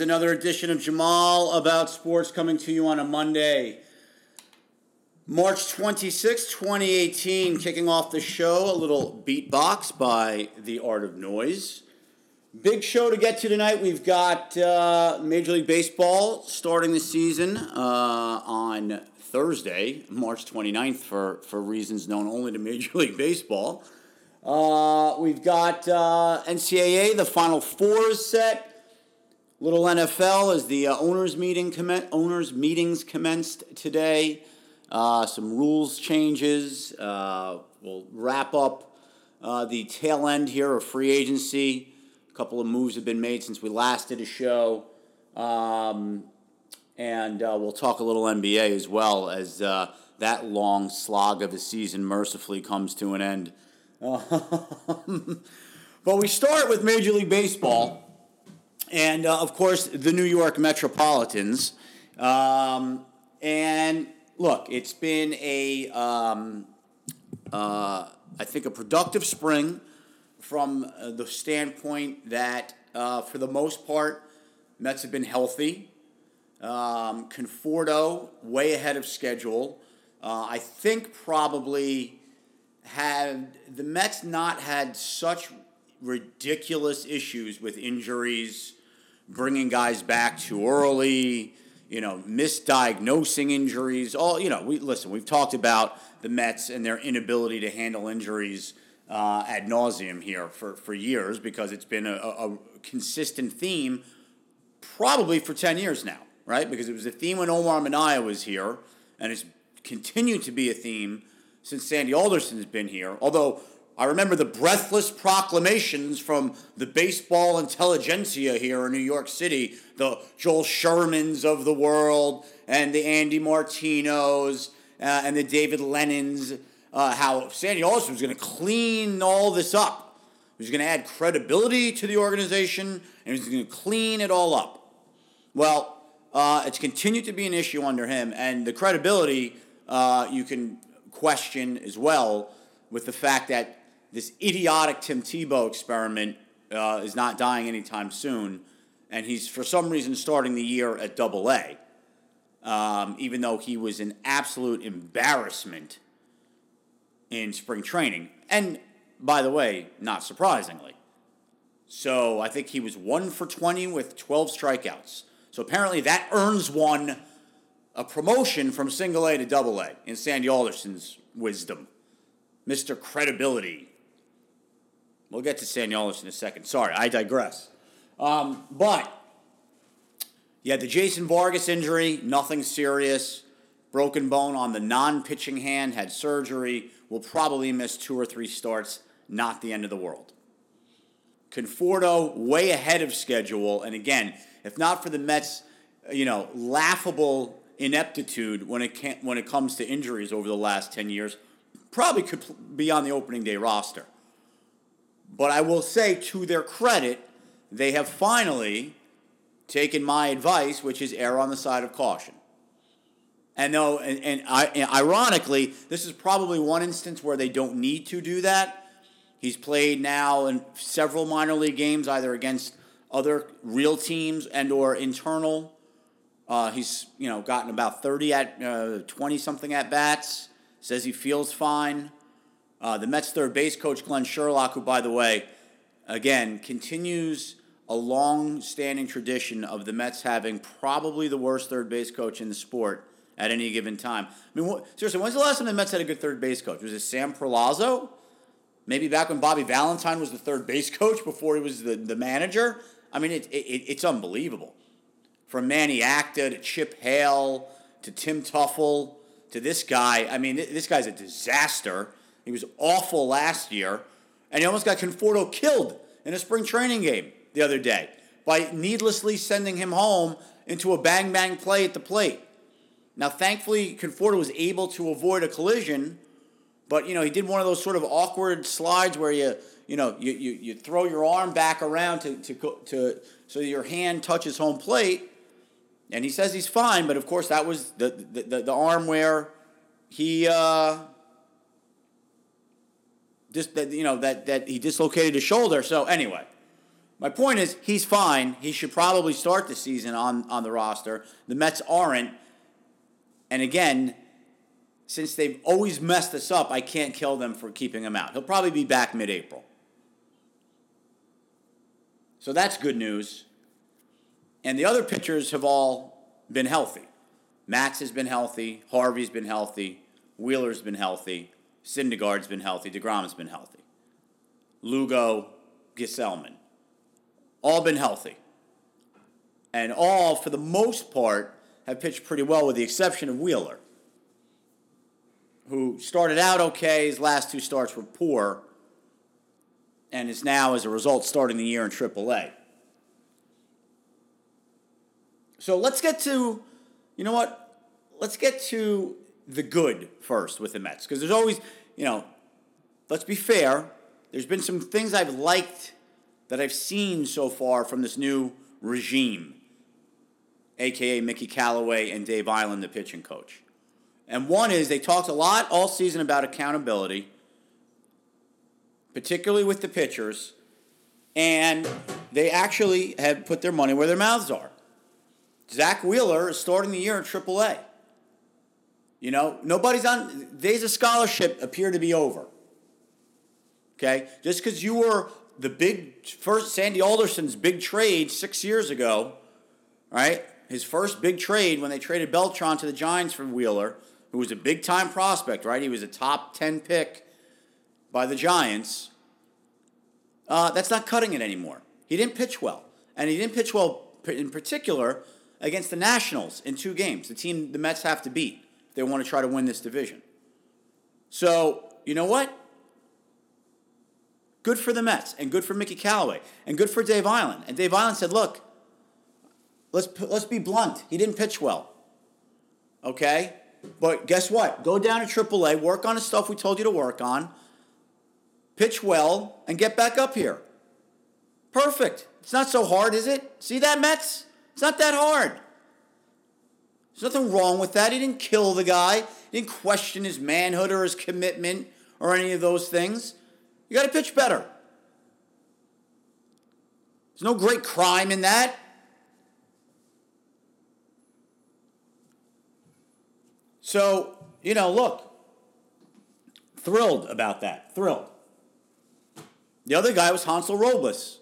Another edition of Jamal About Sports coming to you on a Monday, March 26, 2018. Kicking off the show, a little beatbox by The Art of Noise. Big show to get to tonight. We've got uh, Major League Baseball starting the season uh, on Thursday, March 29th, for, for reasons known only to Major League Baseball. Uh, we've got uh, NCAA, the Final Four is set. Little NFL as the uh, owners meeting owners meetings commenced today. Uh, some rules changes. Uh, we'll wrap up uh, the tail end here of free agency. A couple of moves have been made since we last did a show. Um, and uh, we'll talk a little NBA as well as uh, that long slog of a season mercifully comes to an end. but we start with Major League Baseball and uh, of course the New York Metropolitans. Um, and look, it's been a, um, uh, I think, a productive spring from uh, the standpoint that, uh, for the most part, Mets have been healthy. Um, Conforto way ahead of schedule. Uh, I think probably had the Mets not had such ridiculous issues with injuries bringing guys back too early, you know, misdiagnosing injuries. All you know, we listen. We've talked about the Mets and their inability to handle injuries uh, ad nauseum here for, for years because it's been a, a, consistent theme, probably for ten years now, right? Because it was a theme when Omar Minaya was here, and it's continued to be a theme since Sandy Alderson's been here. Although I remember the breathless proclamations from the baseball intelligentsia here in New York City, the Joel Shermans of the world, and the Andy Martinos, uh, and the David Lennons, uh, how Sandy Alderson was going to clean all this up. He was going to add credibility to the organization, and he was going to clean it all up. Well, uh, it's continued to be an issue under him, and the credibility uh, you can question as well with the fact that this idiotic Tim Tebow experiment uh, is not dying anytime soon, and he's for some reason starting the year at Double A, um, even though he was an absolute embarrassment in spring training, and by the way, not surprisingly. So I think he was one for twenty with twelve strikeouts. So apparently that earns one a promotion from single A to double A in Sandy Alderson's wisdom. Mr. Credibility We'll get to Sanyolis in a second. Sorry, I digress. Um, but yeah, the Jason Vargas injury, nothing serious. Broken bone on the non pitching hand, had surgery, will probably miss two or three starts, not the end of the world. Conforto, way ahead of schedule. And again, if not for the Mets, you know, laughable ineptitude when it, can, when it comes to injuries over the last 10 years, probably could be on the opening day roster. But I will say, to their credit, they have finally taken my advice, which is err on the side of caution. And though, and, and, I, and ironically, this is probably one instance where they don't need to do that. He's played now in several minor league games, either against other real teams and or internal. Uh, he's you know gotten about thirty at twenty uh, something at bats. Says he feels fine. Uh, the Mets third base coach, Glenn Sherlock, who, by the way, again, continues a long standing tradition of the Mets having probably the worst third base coach in the sport at any given time. I mean, seriously, when's the last time the Mets had a good third base coach? Was it Sam Perlozzo? Maybe back when Bobby Valentine was the third base coach before he was the, the manager? I mean, it, it, it's unbelievable. From Manny Acta to Chip Hale to Tim Teufel to this guy. I mean, this guy's a disaster. He was awful last year, and he almost got Conforto killed in a spring training game the other day by needlessly sending him home into a bang bang play at the plate. Now, thankfully, Conforto was able to avoid a collision, but you know he did one of those sort of awkward slides where you you know you, you, you throw your arm back around to, to, to so your hand touches home plate, and he says he's fine, but of course that was the the, the, the arm where he uh, just that you know that that he dislocated his shoulder. So anyway, My point is, he's fine. He should probably start the season on, on the roster. The Mets aren't. And again, since they've always messed this up, I can't kill them for keeping him out. He'll probably be back mid April. So that's good news. And the other pitchers have all been healthy. Max has been healthy. Harvey's been healthy. Wheeler's been healthy. Syndergaard's been healthy. DeGrom's been healthy. Lugo, Gsellman all been healthy. And all, for the most part, have pitched pretty well, with the exception of Wheeler, who started out okay. His last two starts were poor, and is now, as a result, starting the year in AAA. So let's get to, you know what? Let's get to the good first with the Mets, because there's always, you know, let's be fair. There's been some things I've liked that I've seen so far from this new regime, aka Mickey Callaway and Dave Eiland, the pitching coach. And one is they talked a lot all season about accountability, particularly with the pitchers, and they actually have put their money where their mouths are. Zack Wheeler is starting the year in AAA. You know, nobody's on, days of scholarship appear to be over. Okay? Just because you were the big first Sandy Alderson's big trade six years ago, right? His first big trade when they traded Beltran to the Giants for Wheeler, who was a big time prospect, right? He was a top 10 pick by the Giants. Uh, that's not cutting it anymore. He didn't pitch well. And he didn't pitch well in particular against the Nationals in two games, the team the Mets have to beat if they want to try to win this division. So, you know what? Good for the Mets and good for Mickey Callaway and good for Dave Eiland. And Dave Eiland said, look, let's, let's be blunt. He didn't pitch well. Okay? But guess what? Go down to AAA, work on the stuff we told you to work on, pitch well, and get back up here. Perfect. It's not so hard, is it? See that, Mets? It's not that hard. There's nothing wrong with that. He didn't kill the guy. He didn't question his manhood or his commitment or any of those things. You got to pitch better. There's no great crime in that. So, you know, look, thrilled about that. Thrilled. The other guy was Hansel Robles,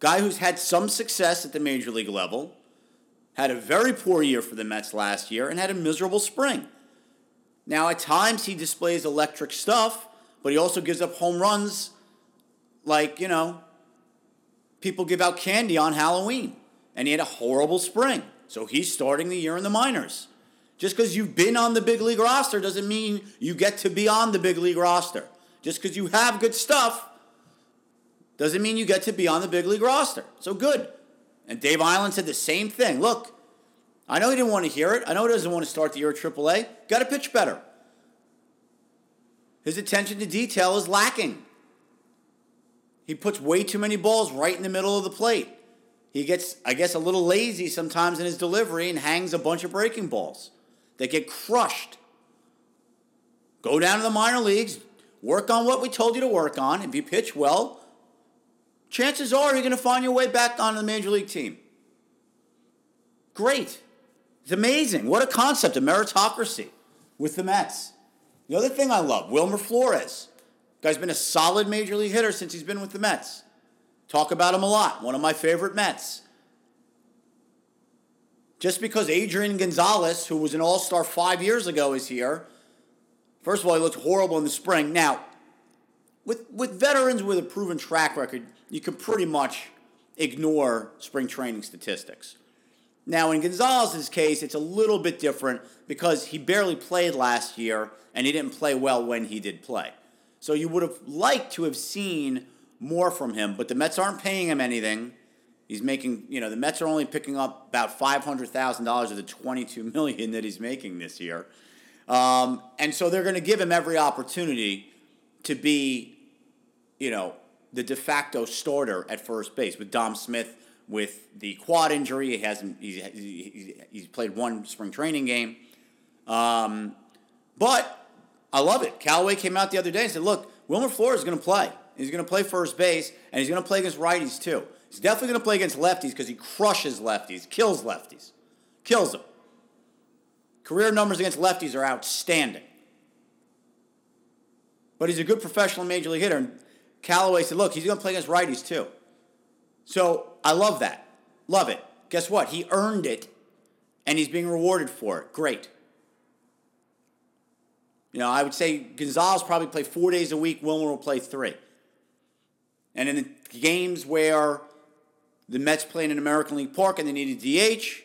guy who's had some success at the major league level, had a very poor year for the Mets last year, and had a miserable spring. Now, at times he displays electric stuff, but he also gives up home runs like, you know, people give out candy on Halloween. And he had a horrible spring. So he's starting the year in the minors. Just because you've been on the big league roster doesn't mean you get to be on the big league roster. Just because you have good stuff doesn't mean you get to be on the big league roster. So good. And Dave Eiland said the same thing. Look, I know he didn't want to hear it. I know he doesn't want to start the year at AAA. Got to pitch better. His attention to detail is lacking. He puts way too many balls right in the middle of the plate. He gets, I guess, a little lazy sometimes in his delivery and hangs a bunch of breaking balls that get crushed. Go down to the minor leagues, work on what we told you to work on. If you pitch well, chances are you're going to find your way back on the major league team. Great. It's amazing. What a concept, a meritocracy with the Mets. The other thing I love, Wilmer Flores. Guy's been a solid major league hitter since he's been with the Mets. Talk about him a lot. One of my favorite Mets. Just because Adrian Gonzalez, who was an all star five years ago, is here, first of all, he looked horrible in the spring. Now, with, with veterans with a proven track record, you can pretty much ignore spring training statistics. Now, in Gonzalez's case, it's a little bit different because he barely played last year and he didn't play well when he did play. So you would have liked to have seen more from him, but the Mets aren't paying him anything. He's making, you know, the Mets are only picking up about five hundred thousand dollars of the twenty-two million that he's making this year, um, and so they're going to give him every opportunity to be, you know, the de facto starter at first base with Dom Smith with the quad injury. He hasn't. He's, he's, he's played one spring training game, um, but I love it. Callaway came out the other day and said, "Look, Wilmer Flores is going to play. He's going to play first base, and he's going to play against righties too. He's definitely going to play against lefties because he crushes lefties, kills lefties, kills them. Career numbers against lefties are outstanding. But he's a good professional major league hitter. And Callaway said, look, he's going to play against righties too. So I love that. Love it. Guess what? He earned it and he's being rewarded for it. Great. You know, I would say Gonzalez probably play four days a week. Wilmer will play three. And in the games where the Mets played in American League Park and they need a DH,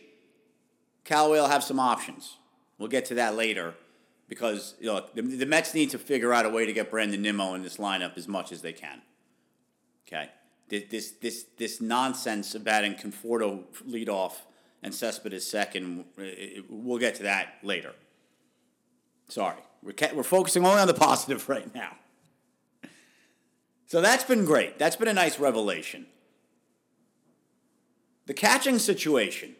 Callaway will have some options. We'll get to that later because know, the, the Mets need to figure out a way to get Brandon Nimmo in this lineup as much as they can. Okay, this this this, this nonsense of batting Conforto lead off and Cespedes second. We'll get to that later. Sorry, we're we're focusing only on the positive right now. So that's been great. That's been a nice revelation. The catching situation.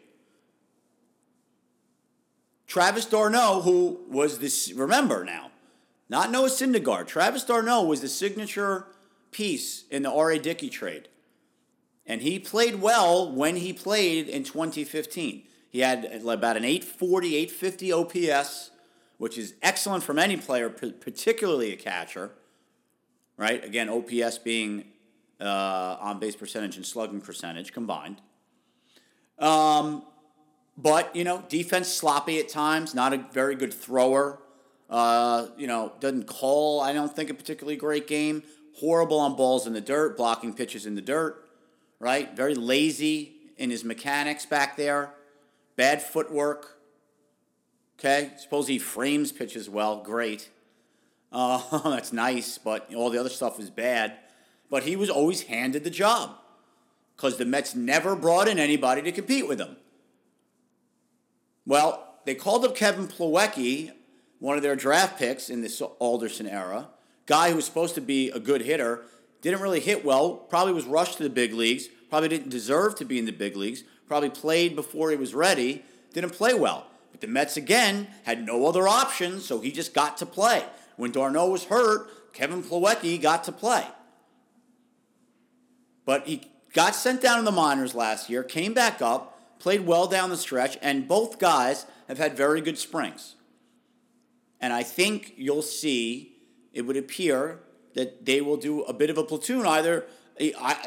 Travis d'Arnaud, who was this, remember now, not Noah Syndergaard. Travis d'Arnaud was the signature piece in the R.A. Dickey trade. And he played well when he played in 2015. He had about an 840, 850 OPS, which is excellent from any player, particularly a catcher. Right? Again, OPS being uh, on base percentage and slugging percentage combined. Um, but, you know, defense sloppy at times, not a very good thrower. Uh, you know, doesn't call, I don't think, a particularly great game. Horrible on balls in the dirt, blocking pitches in the dirt, right? Very lazy in his mechanics back there. Bad footwork. Okay, suppose he frames pitches well. Great. Uh, that's nice, but all the other stuff was bad. But he was always handed the job because the Mets never brought in anybody to compete with him. Well, they called up Kevin Plawecki, one of their draft picks in this Alderson era, guy who was supposed to be a good hitter, didn't really hit well, probably was rushed to the big leagues, probably didn't deserve to be in the big leagues, probably played before he was ready, didn't play well. But the Mets again had no other options, so he just got to play. When d'Arnaud was hurt, Kevin Plawecki got to play. But he got sent down in the minors last year, came back up, played well down the stretch, and both guys have had very good springs. And I think you'll see, it would appear that they will do a bit of a platoon either,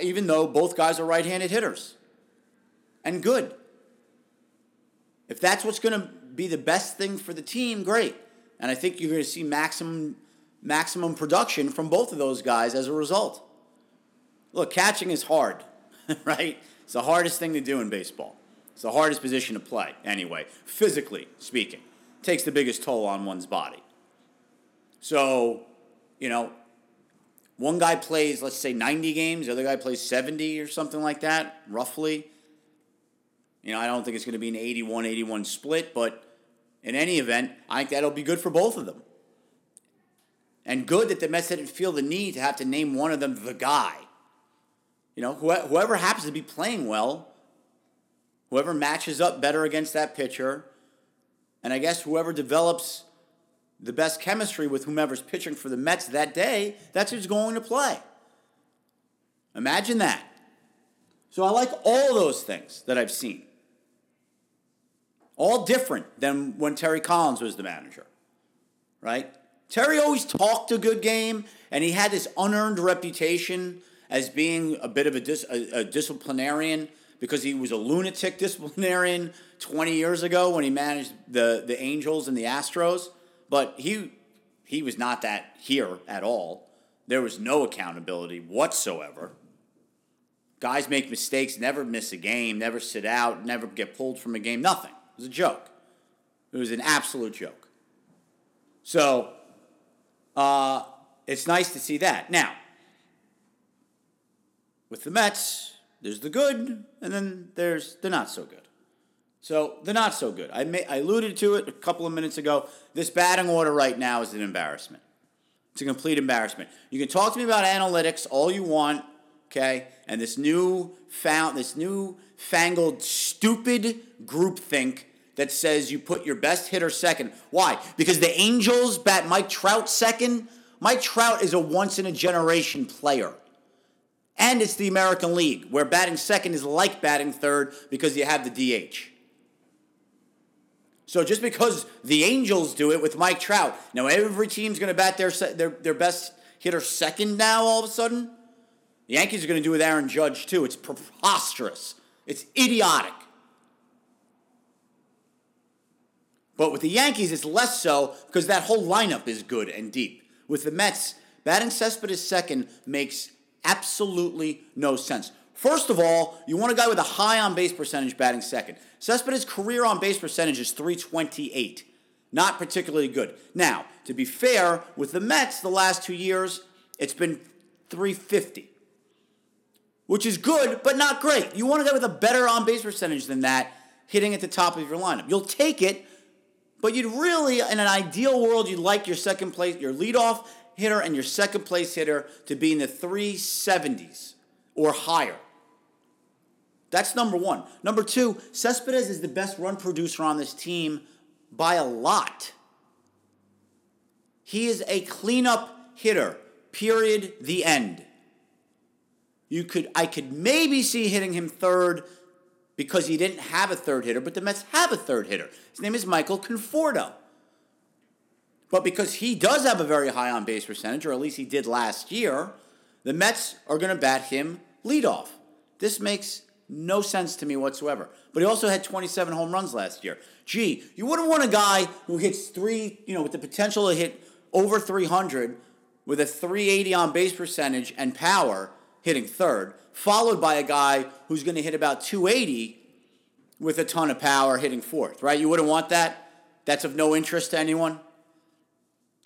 even though both guys are right handed hitters. And good. If that's what's going to be the best thing for the team, great. And I think you're going to see maximum maximum production from both of those guys as a result. Look, catching is hard, right? It's the hardest thing to do in baseball. It's the hardest position to play, anyway, physically speaking. Takes the biggest toll on one's body. So, you know, one guy plays, let's say, 90 games, the other guy plays 70 or something like that, roughly. You know, I don't think it's going to be an 81 81 split, but in any event, I think that'll be good for both of them. And good that the Mets didn't feel the need to have to name one of them the guy. You know, whoever happens to be playing well Whoever matches up better against that pitcher, and I guess whoever develops the best chemistry with whomever's pitching for the Mets that day, that's who's going to play. Imagine that. So I like all those things that I've seen. All different than when Terry Collins was the manager, right? Terry always talked a good game, and he had this unearned reputation as being a bit of a, dis- a, a disciplinarian because he was a lunatic disciplinarian 20 years ago when he managed the, the Angels and the Astros. But he, he was not that here at all. There was no accountability whatsoever. Guys make mistakes, never miss a game, never sit out, never get pulled from a game, nothing. It was a joke. It was an absolute joke. So, uh, it's nice to see that. Now, with the Mets, there's the good, and then there's the not so good. So the not so good. I, may, I alluded to it a couple of minutes ago. This batting order right now is an embarrassment. It's a complete embarrassment. You can talk to me about analytics all you want, okay? And this new found this new fangled stupid groupthink that says you put your best hitter second. Why? Because the Angels bat Mike Trout second. Mike Trout is a once in a generation player. And it's the American League, where batting second is like batting third because you have the DH. So just because the Angels do it with Mike Trout, now every team's going to bat their, their, their best hitter second now all of a sudden. The Yankees are going to do it with Aaron Judge too. It's preposterous. It's idiotic. But with the Yankees, it's less so because that whole lineup is good and deep. With the Mets, batting Cespedes second makes absolutely no sense. First of all, you want a guy with a high on base percentage batting second. Cespedes' career on base percentage is 328. Not particularly good. Now, to be fair, with the Mets the last two years, it's been 350, which is good, but not great. You want a guy with a better on base percentage than that hitting at the top of your lineup. You'll take it, but you'd really, in an ideal world, you'd like your second place, your leadoff hitter and your second place hitter to be in the 370s or higher. That's number one. Number two, Cespedes is the best run producer on this team by a lot. He is a cleanup hitter. Period. The end. You could I could maybe see hitting him third because he didn't have a third hitter, but the Mets have a third hitter. His name is Michael Conforto. But because he does have a very high on base percentage, or at least he did last year, the Mets are going to bat him leadoff. This makes no sense to me whatsoever. But he also had 27 home runs last year. Gee, you wouldn't want a guy who hits three, you know, with the potential to hit over 300 with a 380 on base percentage and power hitting third, followed by a guy who's going to hit about 280 with a ton of power hitting fourth, right? You wouldn't want that? That's of no interest to anyone?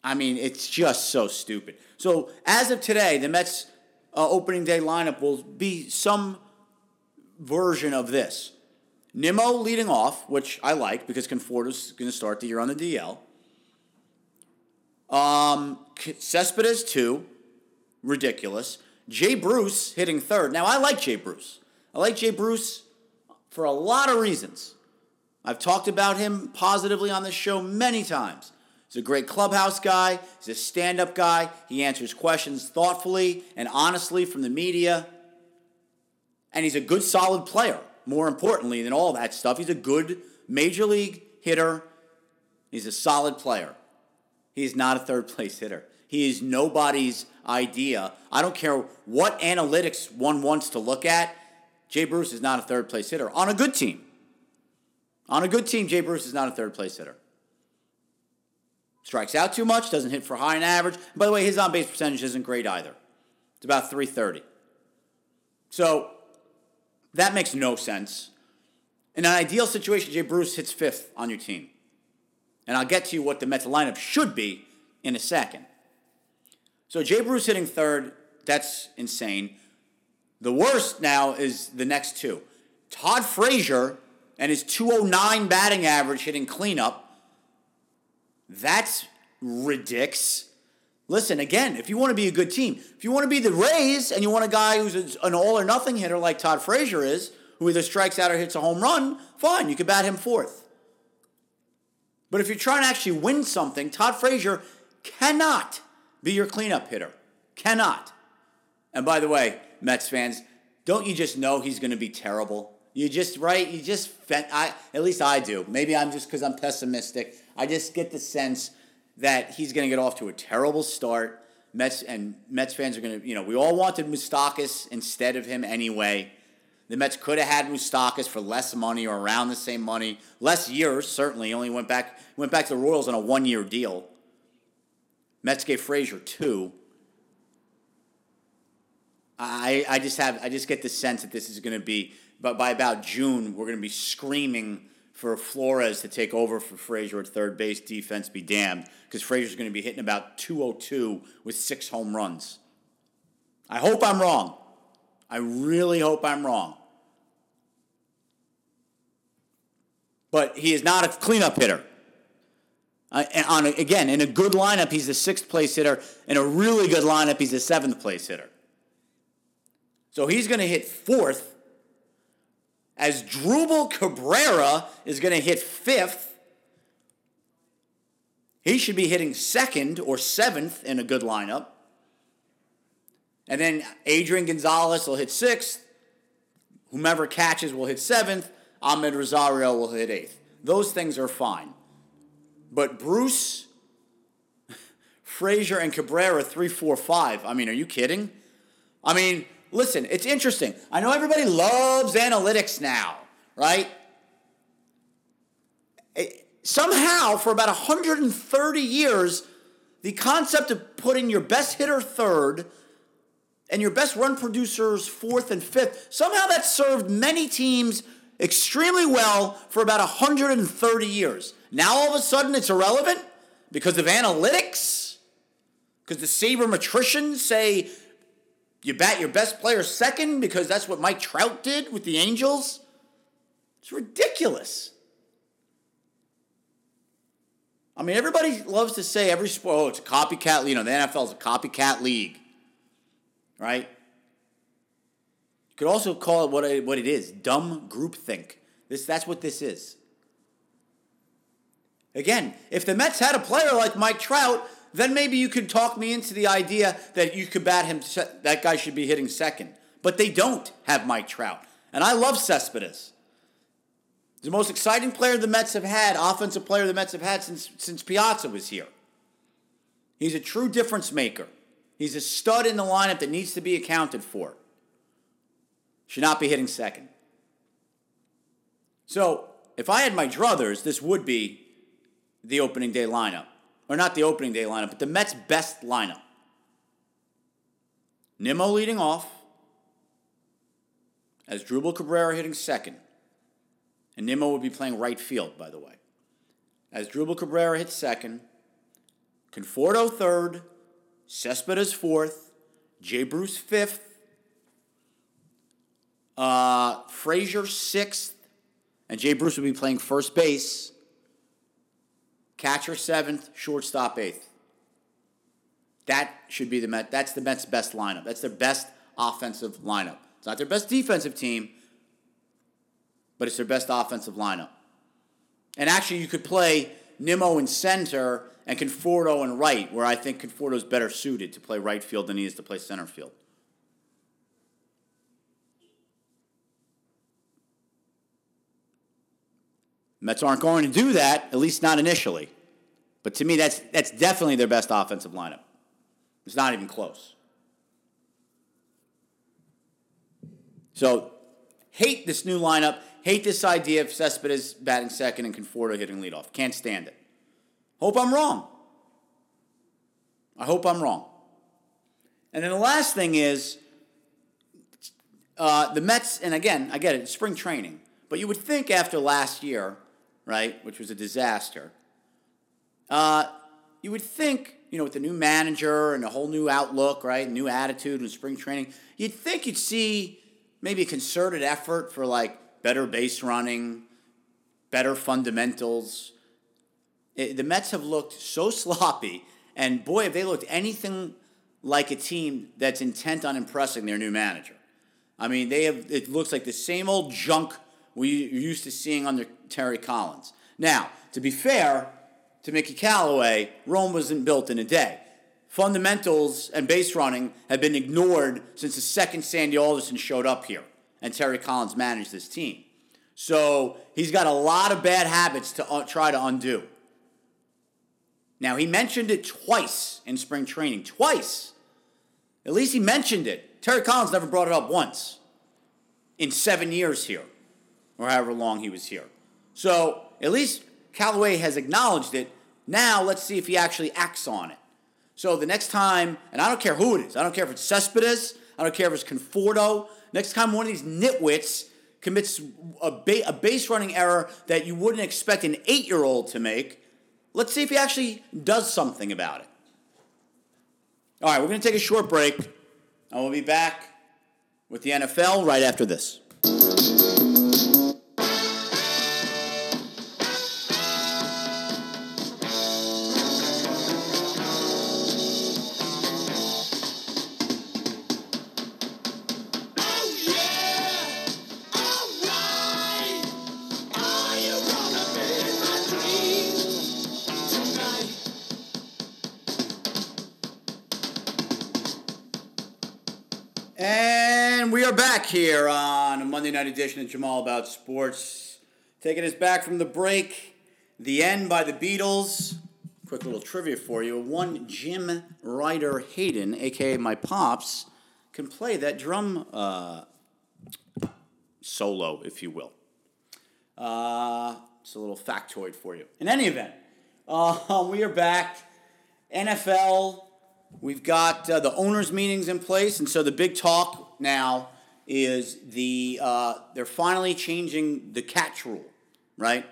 I mean, it's just so stupid. So, as of today, the Mets' uh, opening day lineup will be some version of this. Nimmo leading off, which I like because Conforto's going to start the year on the DL. Um, Cespedes, two. Ridiculous. Jay Bruce hitting third. Now, I like Jay Bruce. I like Jay Bruce for a lot of reasons. I've talked about him positively on this show many times. He's a great clubhouse guy. He's a stand up guy. He answers questions thoughtfully and honestly from the media. And he's a good, solid player. More importantly than all that stuff, he's a good major league hitter. He's a solid player. He's not a third place hitter. He is nobody's idea. I don't care what analytics one wants to look at. Jay Bruce is not a third place hitter on a good team. On a good team, Jay Bruce is not a third place hitter. Strikes out too much, doesn't hit for high and average. And by the way, his on base percentage isn't great either. It's about 330. So that makes no sense. In an ideal situation, Jay Bruce hits fifth on your team. And I'll get to you what the Mets lineup should be in a second. So Jay Bruce hitting third, that's insane. The worst now is the next two. Todd Frazier and his 209 batting average hitting cleanup that's ridiculous. Listen, again, if you want to be a good team, if you want to be the Rays and you want a guy who's an all or nothing hitter like Todd Frazier is, who either strikes out or hits a home run, fine, you can bat him fourth. But if you're trying to actually win something, Todd Frazier cannot be your cleanup hitter. Cannot. And by the way, Mets fans, don't you just know he's going to be terrible? You just right. You just I at least I do. Maybe I'm just because I'm pessimistic. I just get the sense that he's going to get off to a terrible start. Mets and Mets fans are going to, you know, we all wanted Moustakas instead of him anyway. The Mets could have had Moustakas for less money or around the same money, less years certainly. Only went back went back to the Royals on a one year deal. Mets gave Frazier two. I I just have I just get the sense that this is going to be but by about June, we're going to be screaming for Flores to take over for Frazier at third base. Defense be damned, because Frazier's going to be hitting about 202 with six home runs. I hope I'm wrong. I really hope I'm wrong. But he is not a cleanup hitter. Uh, on a, again, in a good lineup, he's the sixth place hitter. In a really good lineup, he's the seventh place hitter. So he's going to hit fourth Asdrubal Cabrera is going to hit fifth. He should be hitting second or seventh in a good lineup. And then Adrian Gonzalez will hit sixth. Whomever catches will hit seventh. Amed Rosario will hit eighth. Those things are fine. But Bruce, Frazier, and Cabrera, three, four, five. I mean, are you kidding? I mean, listen, it's interesting. I know everybody loves analytics now, right? It, somehow, for about 130 years, the concept of putting your best hitter third and your best run producers fourth and fifth, somehow that served many teams extremely well for about 130 years. Now all of a sudden it's irrelevant because of analytics? Because the sabermetricians say you bat your best player second because that's what Mike Trout did with the Angels? It's ridiculous. I mean, everybody loves to say every sport, oh, it's a copycat, you know, the NFL is a copycat league, right? You could also call it what it, what it is dumb groupthink. This, that's what this is. Again, if the Mets had a player like Mike Trout, then maybe you could talk me into the idea that you could bat him, that guy should be hitting second. But they don't have Mike Trout. And I love Cespedes. The most exciting player the Mets have had, offensive player the Mets have had since, since Piazza was here. He's a true difference maker. He's a stud in the lineup that needs to be accounted for. Should not be hitting second. So, if I had my druthers, this would be the opening day lineup. Or not the opening day lineup, but the Mets' best lineup. Nimmo leading off, Asdrubal Cabrera hitting second. And Nimmo would be playing right field, by the way. Asdrubal Cabrera hits second, Conforto third, Cespedes fourth, Jay Bruce fifth, uh, Frazier sixth, and Jay Bruce would be playing first base. Catcher seventh, shortstop eighth. That should be the Met. That's the Mets' best lineup. That's their best offensive lineup. It's not their best defensive team, but it's their best offensive lineup. And actually, you could play Nimmo in center and Conforto in right, where I think Conforto's better suited to play right field than he is to play center field. Mets aren't going to do that, at least not initially. But to me, that's, that's definitely their best offensive lineup. It's not even close. So, hate this new lineup. Hate this idea of Cespedes batting second and Conforto hitting leadoff. Can't stand it. Hope I'm wrong. I hope I'm wrong. And then the last thing is uh, the Mets, and again, I get it, spring training. But you would think after last year, right, which was a disaster, uh, you would think, you know, with the new manager and a whole new outlook, right, new attitude and spring training, you'd think you'd see maybe a concerted effort for like better base running, better fundamentals. It, the Mets have looked so sloppy, and boy, have they looked anything like a team that's intent on impressing their new manager. I mean, they have. It looks like the same old junk we are used to seeing under Terry Collins. Now, to be fair to Mickey Callaway, Rome wasn't built in a day. Fundamentals and base running have been ignored since the second Sandy Alderson showed up here and Terry Collins managed this team. So he's got a lot of bad habits to uh, try to undo. Now, he mentioned it twice in spring training. Twice. At least he mentioned it. Terry Collins never brought it up once in seven years here, or however long he was here. So at least Callaway has acknowledged it. Now let's see if he actually acts on it. So the next time, and I don't care who it is, I don't care if it's Cespedes, I don't care if it's Conforto, Next time one of these nitwits commits a, ba- a base running error that you wouldn't expect an eight year old to make, let's see if he actually does something about it. All right, we're going to take a short break, and we'll be back with the NFL right after this. Edition of Jamal About Sports. Taking us back from the break, The End by the Beatles. Quick little trivia for you. One Jim Ryder Hayden, aka my Pops, can play that drum uh, solo, if you will. Uh, it's a little factoid for you. In any event, uh, we are back. NFL We've got uh, the owners' meetings in place, and so the big talk now is the uh, they're finally changing the catch rule, right?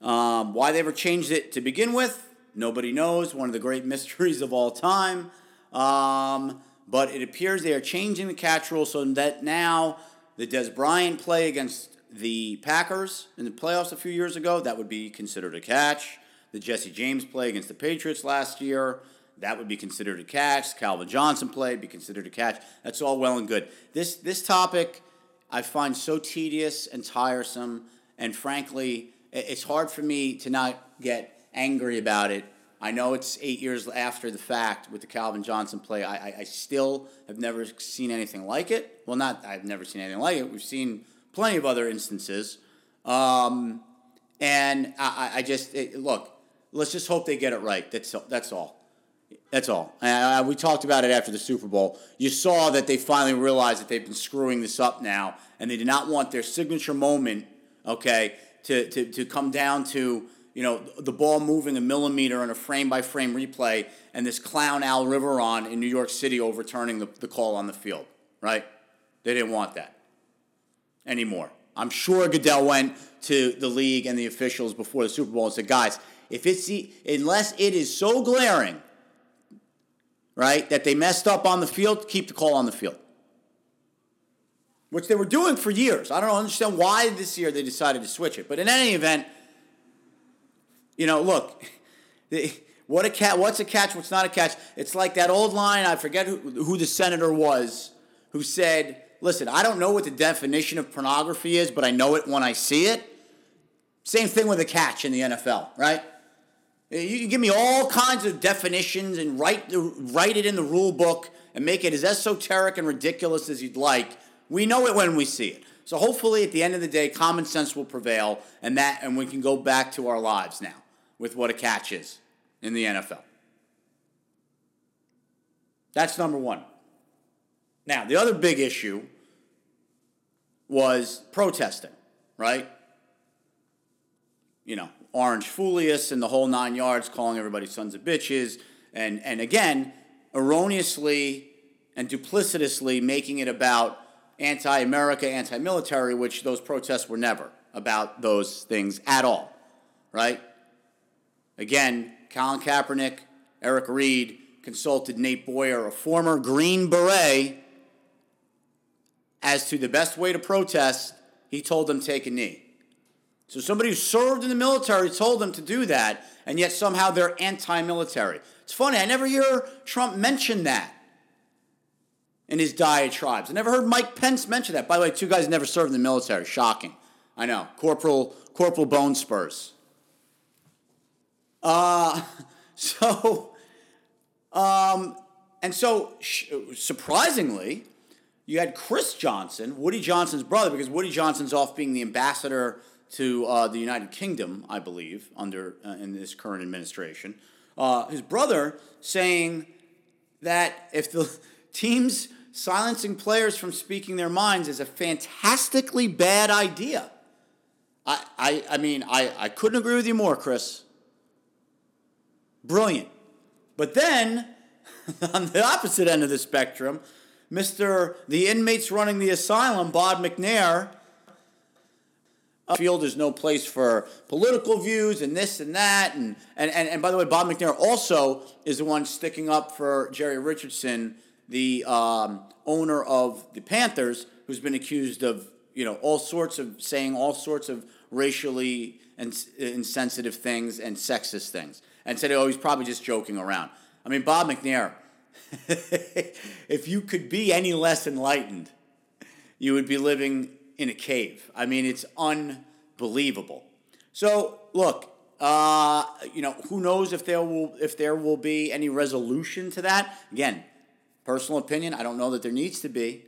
Um, why they ever changed it to begin with, nobody knows. One of the great mysteries of all time. Um, but it appears they are changing the catch rule so that now the Dez Bryant play against the Packers in the playoffs a few years ago, that would be considered a catch. The Jesse James play against the Patriots last year, that would be considered a catch. Calvin Johnson play be considered a catch. That's all well and good. This this topic I find so tedious and tiresome, and frankly, it's hard for me to not get angry about it. I know it's eight years after the fact with the Calvin Johnson play. I, I, I still have never seen anything like it. Well, not I've never seen anything like it. We've seen plenty of other instances. Um, and I, I just it, look. Let's just hope they get it right. That's that's all. That's all. Uh, we talked about it after the Super Bowl. You saw that they finally realized that they've been screwing this up now, and they did not want their signature moment, okay, to, to, to come down to you know the ball moving a millimeter in a frame by frame replay, and this clown Al Riveron in New York City overturning the, the call on the field. Right? They didn't want that anymore. I'm sure Goodell went to the league and the officials before the Super Bowl and said, guys, if it's the, unless it is so glaring right, that they messed up on the field, keep the call on the field. Which they were doing for years. I don't understand why this year they decided to switch it. But in any event, you know, look, what a cat, what's a catch, what's not a catch? It's like that old line, I forget who, who the senator was, who said, listen, I don't know what the definition of pornography is, but I know it when I see it. Same thing with a catch in the NFL, right? You can give me all kinds of definitions and write, write it in the rule book and make it as esoteric and ridiculous as you'd like. We know it when we see it. So hopefully at the end of the day, common sense will prevail and that and we can go back to our lives now with what a catch is in the NFL. That's number one. Now, the other big issue was protesting, right? You know, Orange Foulious and the whole nine yards, calling everybody sons of bitches, and, and again, erroneously and duplicitously making it about anti America, anti military, which those protests were never about those things at all, right? Again, Colin Kaepernick, Eric Reid consulted Nate Boyer, a former Green Beret, as to the best way to protest. He told them take a knee. So somebody who served in the military told them to do that, and yet somehow they're anti-military. It's funny, I never hear Trump mention that in his diatribes. I never heard Mike Pence mention that. By the way, two guys never served in the military. Shocking. I know. Corporal Corporal Bone Spurs. Uh, so, um, and so surprisingly, you had Chris Johnson, Woody Johnson's brother, because Woody Johnson's off being the ambassador to uh, the United Kingdom, I believe, under uh, in this current administration. Uh, his brother saying that if the teams silencing players from speaking their minds is a fantastically bad idea. I, I, I mean, I, I couldn't agree with you more, Chris. Brilliant. But then, on the opposite end of the spectrum, Mr. The inmates running the asylum, Bob McNair, field is no place for political views and this and that. And, and, and, and by the way, Bob McNair also is the one sticking up for Jerry Richardson, the um, owner of the Panthers, who's been accused of you know all sorts of saying all sorts of racially insensitive things and sexist things, and said, "Oh, he's probably just joking around." I mean, Bob McNair, if you could be any less enlightened, you would be living in a cave. I mean, it's unbelievable. So look, uh, you know, who knows if there will if there will be any resolution to that? Again, Personal opinion, I don't know that there needs to be.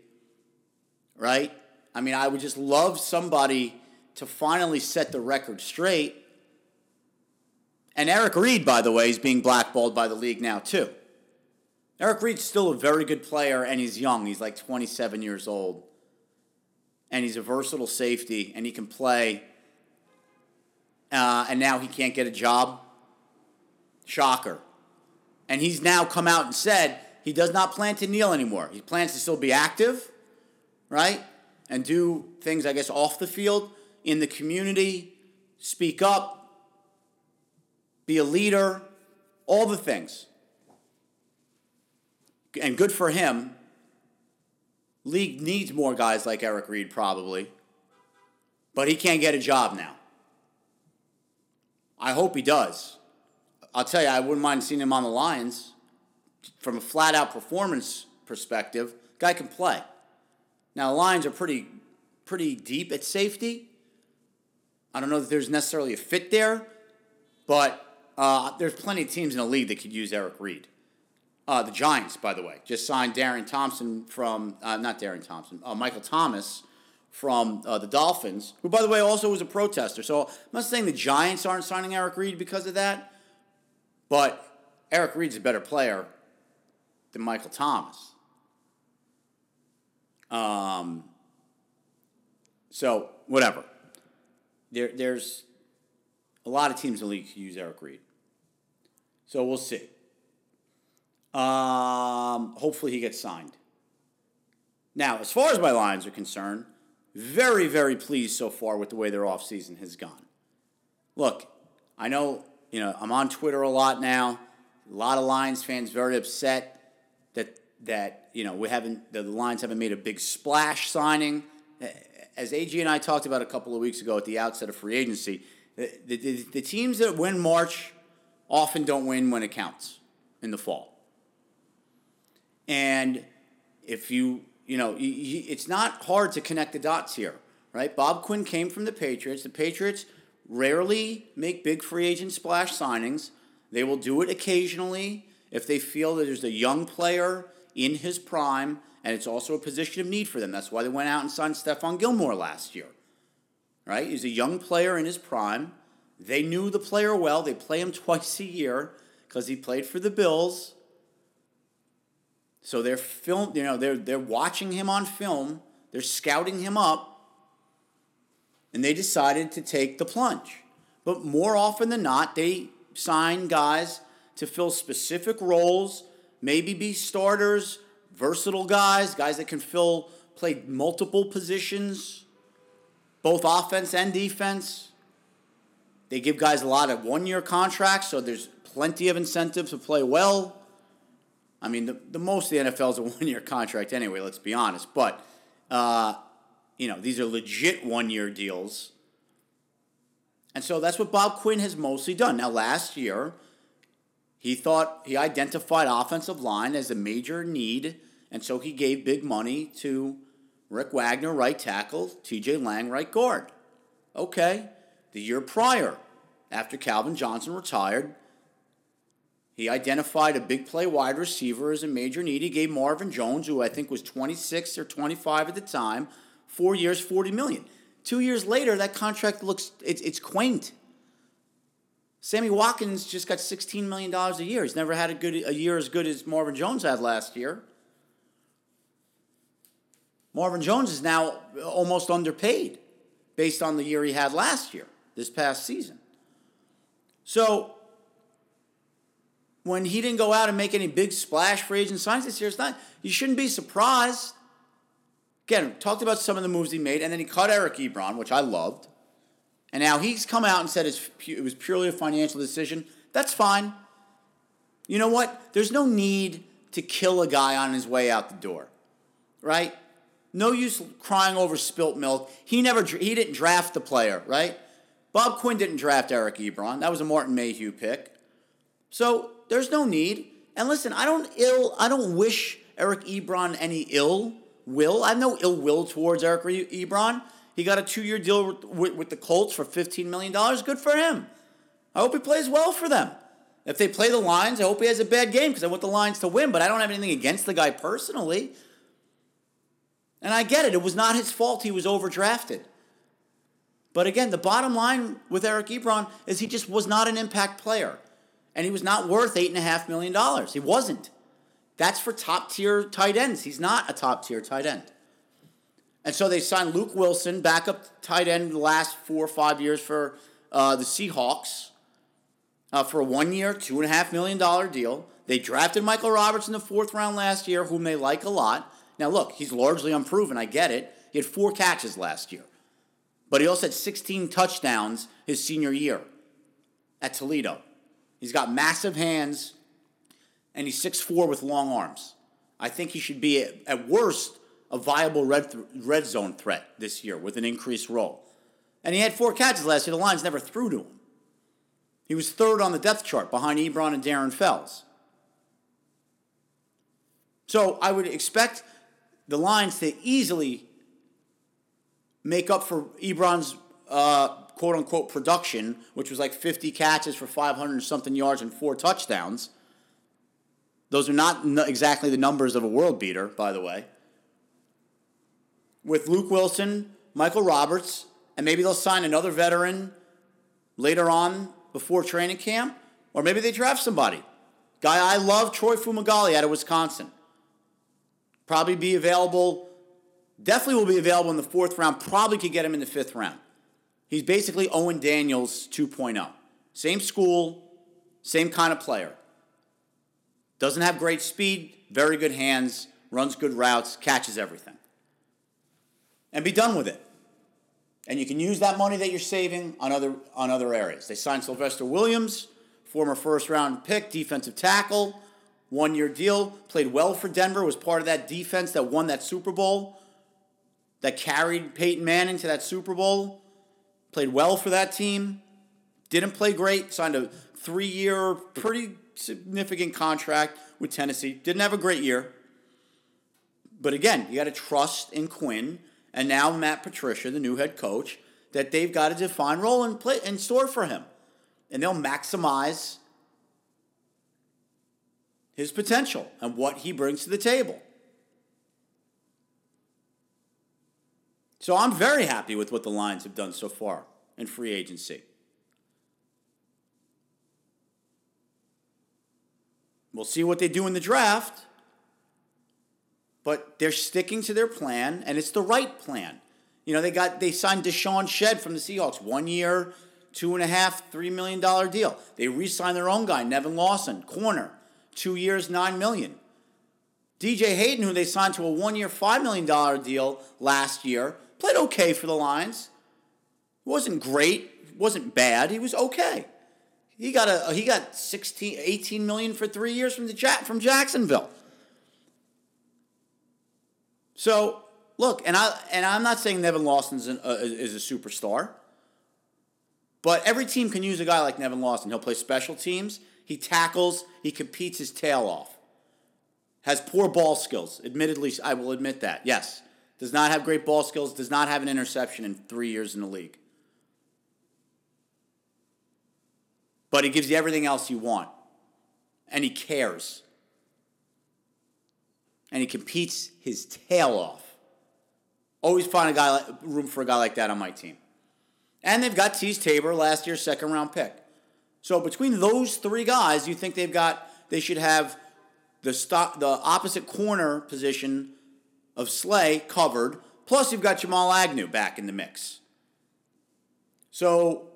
Right? I mean, I would just love somebody to finally set the record straight. And Eric Reid, by the way, is being blackballed by the league now, too. Eric Reid's still a very good player, and he's young. He's like 27 years old. And he's a versatile safety, and he can play. Uh, and now he can't get a job. Shocker. And he's now come out and said he does not plan to kneel anymore. He plans to still be active, right? And do things, I guess, off the field, in the community, speak up, be a leader, all the things. And good for him. League needs more guys like Eric Reid, probably. But he can't get a job now. I hope he does. I'll tell you, I wouldn't mind seeing him on the Lions. From a flat out performance perspective, guy can play. Now the Lions are pretty pretty deep at safety. I don't know that there's necessarily a fit there, but uh, there's plenty of teams in the league that could use Eric Reid. Uh, the Giants, by the way, just signed Darren Thompson from uh, not Darren Thompson, uh, Michael Thomas from uh, the Dolphins, who, by the way, also was a protester. So I'm not saying the Giants aren't signing Eric Reid because of that, but Eric Reid's a better player than Michael Thomas. Um, so, whatever. There, there's a lot of teams in the league who use Eric Reid. So, we'll see. Um, hopefully, he gets signed. Now, as far as my Lions are concerned, very, very pleased so far with the way their offseason has gone. Look, I know you know, I'm on Twitter a lot now. A lot of Lions fans very upset that that you know we haven't the Lions haven't made a big splash signing. As AG and I talked about a couple of weeks ago at the outset of free agency, the, the, the teams that win March often don't win when it counts in the fall. And if you you know, it's not hard to connect the dots here, right? Bob Quinn came from the Patriots. The Patriots rarely make big free agent splash signings. They will do it occasionally if they feel that there's a young player in his prime and it's also a position of need for them. That's why they went out and signed Stephon Gilmore last year. Right? He's a young player in his prime. They knew the player well. They play him twice a year because he played for the Bills. So they're film, you know, they're they're watching him on film. They're scouting him up and they decided to take the plunge. But more often than not, they sign guys to fill specific roles, maybe be starters, versatile guys, guys that can fill, play multiple positions, both offense and defense. They give guys a lot of one year contracts, so there's plenty of incentive to play well. I mean, the, the most of the NFL is a one year contract anyway, let's be honest. But uh, you know, these are legit one year deals. And so that's what Bob Quinn has mostly done. Now, last year, he thought he identified offensive line as a major need, and so he gave big money to Rick Wagner, right tackle, TJ Lang, right guard. Okay. The year prior, after Calvin Johnson retired, he identified a big play wide receiver as a major need. He gave Marvin Jones, who I think was 26 or 25 at the time, Four years, 40 million. Two years later, that contract looks, it's, it's quaint. Sammy Watkins just got $16 million a year. He's never had a, good, a year as good as Marvin Jones had last year. Marvin Jones is now almost underpaid based on the year he had last year, this past season. So when he didn't go out and make any big splash for agent signs this year, it's not, you shouldn't be surprised Again, talked about some of the moves he made, and then he cut Eric Ebron, which I loved. And now he's come out and said it was purely a financial decision. That's fine. You know what? There's no need to kill a guy on his way out the door, right? No use crying over spilt milk. He never he didn't draft the player, right? Bob Quinn didn't draft Eric Ebron. That was a Martin Mayhew pick. So there's no need. And listen, I don't ill I don't wish Eric Ebron any ill will. I have no ill will towards Eric Ebron. He got a two year deal with, with, with, the Colts for $15 million. Good for him. I hope he plays well for them. If they play the Lions, I hope he has a bad game because I want the Lions to win, but I don't have anything against the guy personally. And I get it. It was not his fault he was overdrafted. But again, the bottom line with Eric Ebron is he just was not an impact player. And he was not worth $8.5 million. He wasn't. That's for top tier tight ends. He's not a top tier tight end. And so they signed Luke Wilson, backup tight end the last four or five years for uh, the Seahawks uh, for a one year, $2.5 million deal. They drafted Michael Roberts in the fourth round last year, whom they like a lot. Now, look, he's largely unproven. I get it. He had four catches last year, but he also had 16 touchdowns his senior year at Toledo. He's got massive hands, and he's 6'4 with long arms. I think he should be, at, at worst, a viable red, th- red zone threat this year with an increased role. And he had four catches last year. The Lions never threw to him. He was third on the depth chart behind Ebron and Darren Fells. So I would expect the Lions to easily make up for Ebron's uh, quote unquote production, which was like 50 catches for 500 something yards and four touchdowns. Those are not exactly the numbers of a world beater, by the way with Luke Wilson, Michael Roberts, and maybe they'll sign another veteran later on before training camp, or maybe they draft somebody. Guy I love, Troy Fumagalli out of Wisconsin. Probably be available, definitely will be available in the fourth round, probably could get him in the fifth round. He's basically Owen Daniels 2.0. Same school, same kind of player. Doesn't have great speed, very good hands, runs good routes, catches everything and be done with it. And you can use that money that you're saving on other on other areas. They signed Sylvester Williams, former first round pick, defensive tackle, one year deal, played well for Denver, was part of that defense that won that Super Bowl, that carried Peyton Manning to that Super Bowl, played well for that team, didn't play great, signed a three year, pretty significant contract with Tennessee, didn't have a great year. But again, you got to trust in Quinn and now Matt Patricia, the new head coach, that they've got a defined role in, play, in store for him. And they'll maximize his potential and what he brings to the table. So I'm very happy with what the Lions have done so far in free agency. We'll see what they do in the draft but they're sticking to their plan, and it's the right plan. You know, they got they signed Deshaun Shead from the Seahawks, one year, two and a half, three million dollar deal. They re-signed their own guy, Nevin Lawson, corner, two years, nine million. DJ Hayden, who they signed to a one-year, five million dollar deal last year, played okay for the Lions. wasn't great, wasn't bad. He was okay. He got a he got 16, 18 million for three years from the from Jacksonville. So look, and I and I'm not saying Nevin Lawson uh, is a superstar, but every team can use a guy like Nevin Lawson. He'll play special teams. He tackles. He competes his tail off. Has poor ball skills. Admittedly, I will admit that. Yes, does not have great ball skills. Does not have an interception in three years in the league. But he gives you everything else you want, and he cares and he competes his tail off. Always find a guy like, room for a guy like that on my team. And they've got Teez Tabor, last year's second round pick. So between those three guys, you think they've got they should have the stop the opposite corner position of Slay covered. Plus, you've got Jamal Agnew back in the mix. So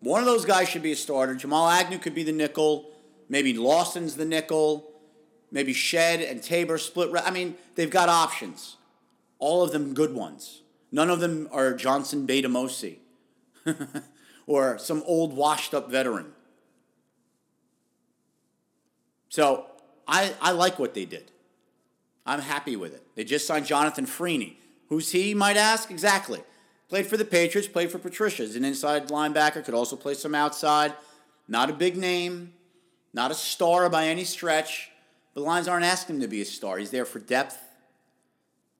one of those guys should be a starter. Jamal Agnew could be the nickel. Maybe Lawson's the nickel maybe Shead and Tabor split. I mean, they've got options. All of them good ones. None of them are Johnson Bademosi or some old washed up veteran. So I, I like what they did. I'm happy with it. They just signed Jonathan Freeney. Who's he, might ask? Exactly. Played for the Patriots, played for Patricia. Is an inside linebacker, could also play some outside. Not a big name, not a star by any stretch. The Lions aren't asking him to be a star. He's there for depth,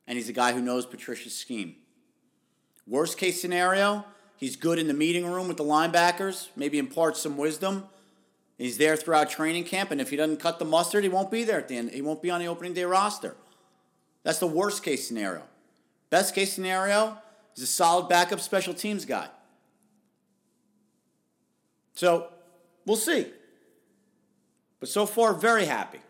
and he's a guy who knows Patricia's scheme. Worst case scenario, he's good in the meeting room with the linebackers, maybe imparts some wisdom. He's there throughout training camp, and if he doesn't cut the mustard, he won't be there at the end. He won't be on the opening day roster. That's the worst case scenario. Best case scenario is a solid backup special teams guy. So we'll see. But so far, very happy.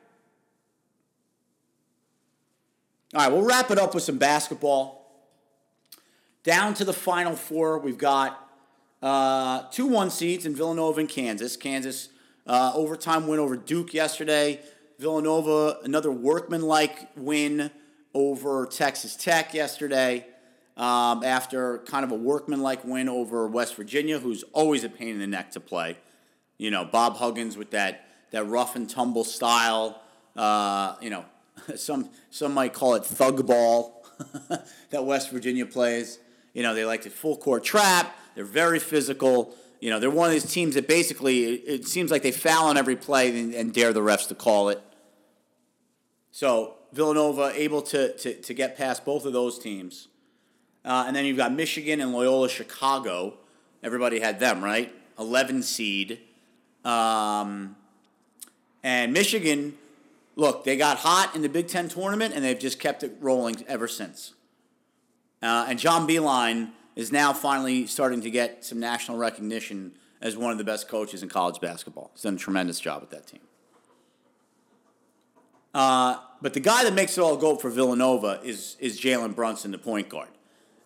All right, we'll wrap it up with some basketball. Down to the final four, we've got uh, two one seeds in Villanova and Kansas. Kansas uh, overtime win over Duke yesterday. Villanova, another workmanlike win over Texas Tech yesterday. Um, after kind of a workmanlike win over West Virginia, who's always a pain in the neck to play. You know, Bob Huggins with that that rough and tumble style. Uh, you know, some some might call it thug ball that West Virginia plays. You know, they like to full court trap. They're very physical. You know, they're one of these teams that basically it seems like they foul on every play and, and dare the refs to call it. So Villanova able to, to, to get past both of those teams. Uh, and then you've got Michigan and Loyola Chicago. Everybody had them, right? 11 seed. Um, and Michigan, look, they got hot in the Big Ten tournament and they've just kept it rolling ever since. Uh, and John Beilein is now finally starting to get some national recognition as one of the best coaches in college basketball. He's done a tremendous job with that team. Uh, but the guy that makes it all go for Villanova is, is Jalen Brunson, the point guard.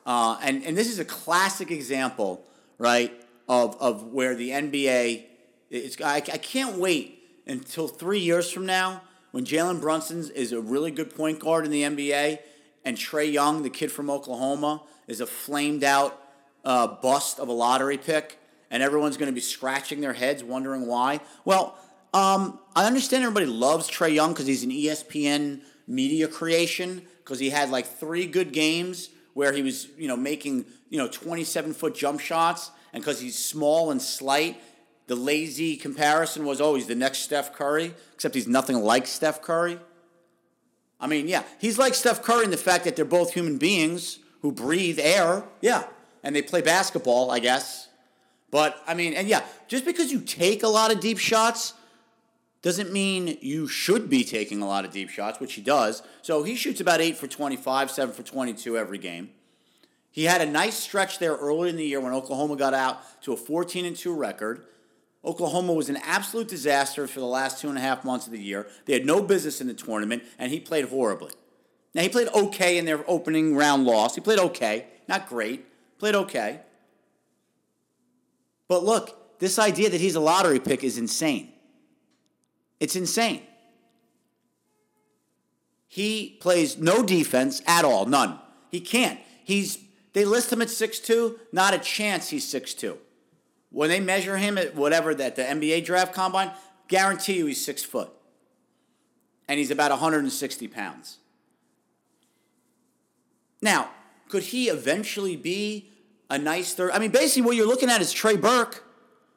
Uh, and, and this is a classic example, right, of, of where the NBA, it's, I, I can't wait until three years from now when Jalen Brunson is a really good point guard in the NBA and Trae Young, the kid from Oklahoma, is a flamed out uh, bust of a lottery pick, and everyone's going to be scratching their heads wondering why. Well, um, I understand everybody loves Trae Young because he's an ESPN media creation because he had like three good games where he was you know making you know 27 foot jump shots and because he's small and slight the lazy comparison was always oh, the next Steph Curry except he's nothing like Steph Curry I mean yeah he's like Steph Curry in the fact that they're both human beings who breathe air, yeah, and they play basketball, I guess. But I mean, and yeah, just because you take a lot of deep shots doesn't mean you should be taking a lot of deep shots, which he does. So he shoots about 8 for 25, 7 for 22 every game. He had a nice stretch there early in the year when Oklahoma got out to a 14 and 2 record. Oklahoma was an absolute disaster for the last two and a half months of the year. They had no business in the tournament, and he played horribly. Now, he played okay in their opening round loss. He played okay. Not great. Played okay. But look, this idea that he's a lottery pick is insane. It's insane. He plays no defense at all, none. He can't. He's they list him at 6'2, not a chance he's 6'2. When they measure him at whatever that the NBA draft combine, guarantee you he's six foot. And he's about 160 pounds. Now, could he eventually be a nice third? I mean, basically, what you're looking at is Trey Burke.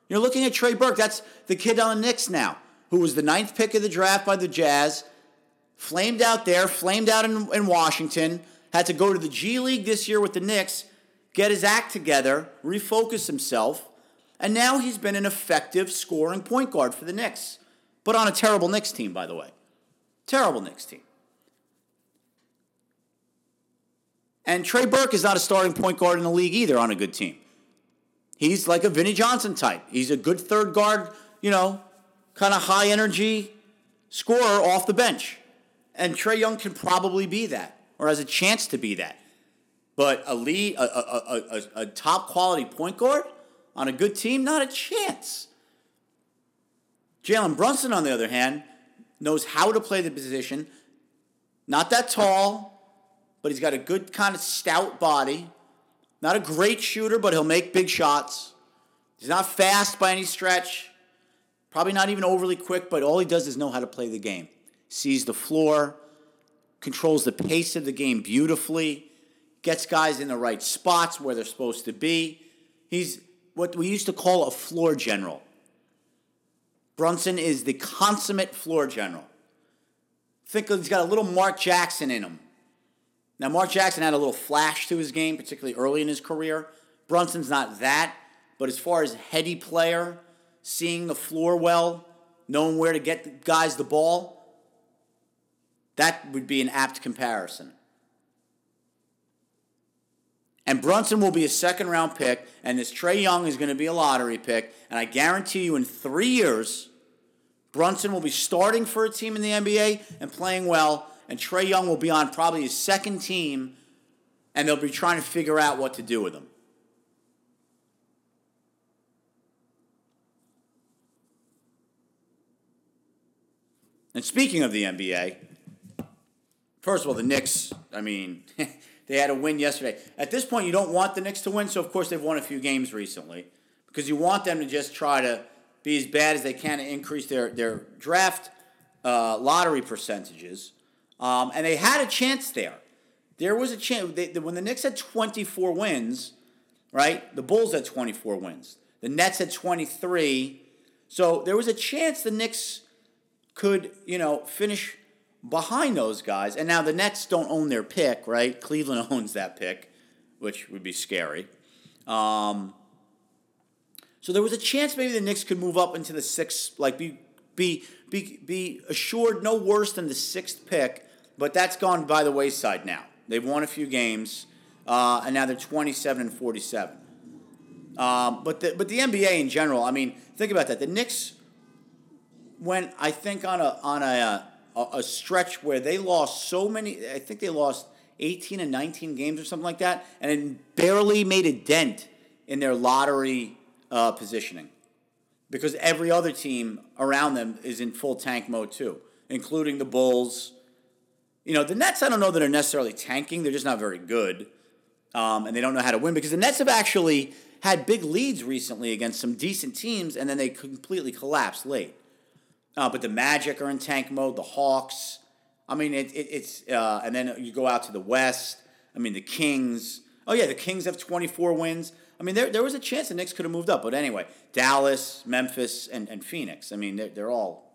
You're looking at Trey Burke. That's the kid on the Knicks now, who was the ninth pick of the draft by the Jazz, flamed out there, flamed out in, in Washington, had to go to the G League this year with the Knicks, get his act together, refocus himself, and now he's been an effective scoring point guard for the Knicks, but on a terrible Knicks team, by the way. Terrible Knicks team. And Trey Burke is not a starting point guard in the league either on a good team. He's like a Vinnie Johnson type. He's a good third guard, you know, kind of high energy scorer off the bench. And Trae Young can probably be that or has a chance to be that. But a lead, a, a, a, a, top quality point guard on a good team, not a chance. Jalen Brunson, on the other hand, knows how to play the position. Not that tall, but he's got a good kind of stout body. Not a great shooter, but he'll make big shots. He's not fast by any stretch. Probably not even overly quick, but all he does is know how to play the game. Sees the floor, controls the pace of the game beautifully, gets guys in the right spots where they're supposed to be. He's what we used to call a floor general. Brunson is the consummate floor general. Think he's got a little Mark Jackson in him. Now, Mark Jackson had a little flash to his game, particularly early in his career. Brunson's not that, but as far as heady player, seeing the floor well, knowing where to get the guys the ball, that would be an apt comparison. And Brunson will be a second round pick, and this Trae Young is going to be a lottery pick. And I guarantee you, in three years, Brunson will be starting for a team in the NBA and playing well, and Trae Young will be on probably his second team, and they'll be trying to figure out what to do with him. And speaking of the NBA, first of all, the Knicks, I mean, they had a win yesterday. At this point, you don't want the Knicks to win, so of course they've won a few games recently because you want them to just try to be as bad as they can to increase their, their draft uh, lottery percentages. Um, and they had a chance there. There was a chance. They, when the Knicks had 24 wins, right? The Bulls had 24 wins. The Nets had 23. So there was a chance the Knicks could, you know, finish behind those guys. And now the Nets don't own their pick, right? Cleveland owns that pick, which would be scary. Um, so there was a chance maybe the Knicks could move up into the sixth, like be be be be assured no worse than the sixth pick. But that's gone by the wayside now. They've won a few games, uh, and now they're twenty-seven and forty-seven. Um, but the but the NBA in general, I mean, think about that. The Knicks went, I think, on a on a a, a stretch where they lost so many. I think they lost eighteen and nineteen games or something like that, and barely made a dent in their lottery uh, positioning because every other team around them is in full tank mode too, including the Bulls. You know, the Nets, I don't know that are necessarily tanking. They're just not very good. Um, and they don't know how to win because the Nets have actually had big leads recently against some decent teams, and then they completely collapsed late. Uh, but the Magic are in tank mode. The Hawks. I mean, it, it, it's uh, and then you go out to the West. I mean, the Kings. Oh yeah, the Kings have twenty four wins. I mean, there, there was a chance the Knicks could have moved up, but anyway, Dallas, Memphis, and, and Phoenix. I mean, they're, they're all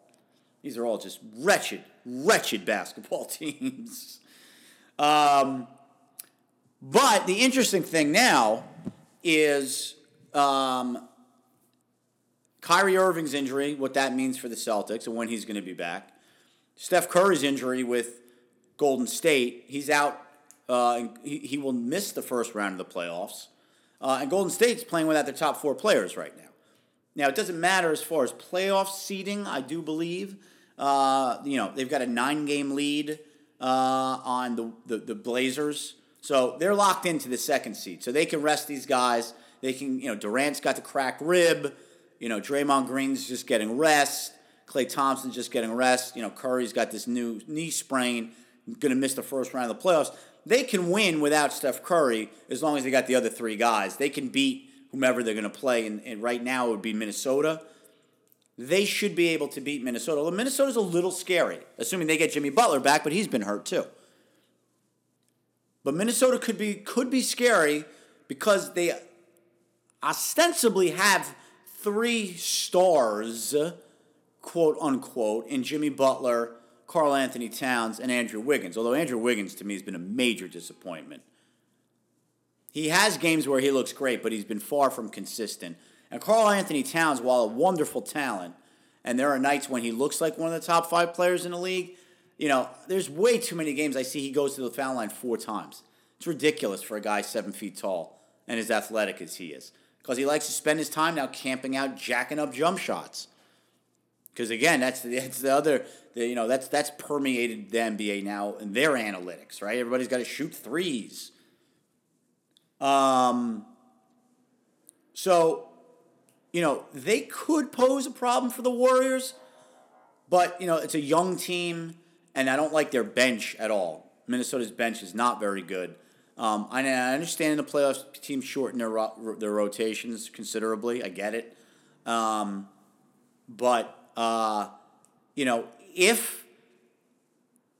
these are all just wretched, wretched basketball teams. Um, but the interesting thing now is um, Kyrie Irving's injury, what that means for the Celtics and when he's going to be back. Steph Curry's injury with Golden State, he's out. Uh, he, he will miss the first round of the playoffs. Uh, and Golden State's playing without their top four players right now. Now, it doesn't matter as far as playoff seeding, I do believe. Uh, you know, they've got a nine game lead uh, on the, the, the Blazers. So they're locked into the second seed. So they can rest these guys. They can, you know, Durant's got the cracked rib. You know, Draymond Green's just getting rest. Klay Thompson's just getting rest. You know, Curry's got this new knee sprain, going to miss the first round of the playoffs. They can win without Steph Curry as long as they got the other three guys. They can beat whomever they're going to play, and, and right now it would be Minnesota. They should be able to beat Minnesota. Well, Minnesota's a little scary, assuming they get Jimmy Butler back, but he's been hurt too. But Minnesota could be could be scary because they ostensibly have three stars, quote unquote, in Jimmy Butler, Karl-Anthony Towns, and Andrew Wiggins. Although Andrew Wiggins to me has been a major disappointment. He has games where he looks great, but he's been far from consistent. And Karl-Anthony Towns, while a wonderful talent, and there are nights when he looks like one of the top five players in the league, you know, there's way too many games I see he goes to the foul line four times. It's ridiculous for a guy seven feet tall and as athletic as he is because he likes to spend his time now camping out, jacking up jump shots. Because again, that's the, that's the other, the, you know, that's that's permeated the NBA now in their analytics, right? Everybody's got to shoot threes. Um. So, you know, they could pose a problem for the Warriors, but you know, it's a young team, and I don't like their bench at all. Minnesota's bench is not very good. Um, I, I understand the playoffs, teams shorten their ro- their rotations considerably. I get it, um, but uh, you know if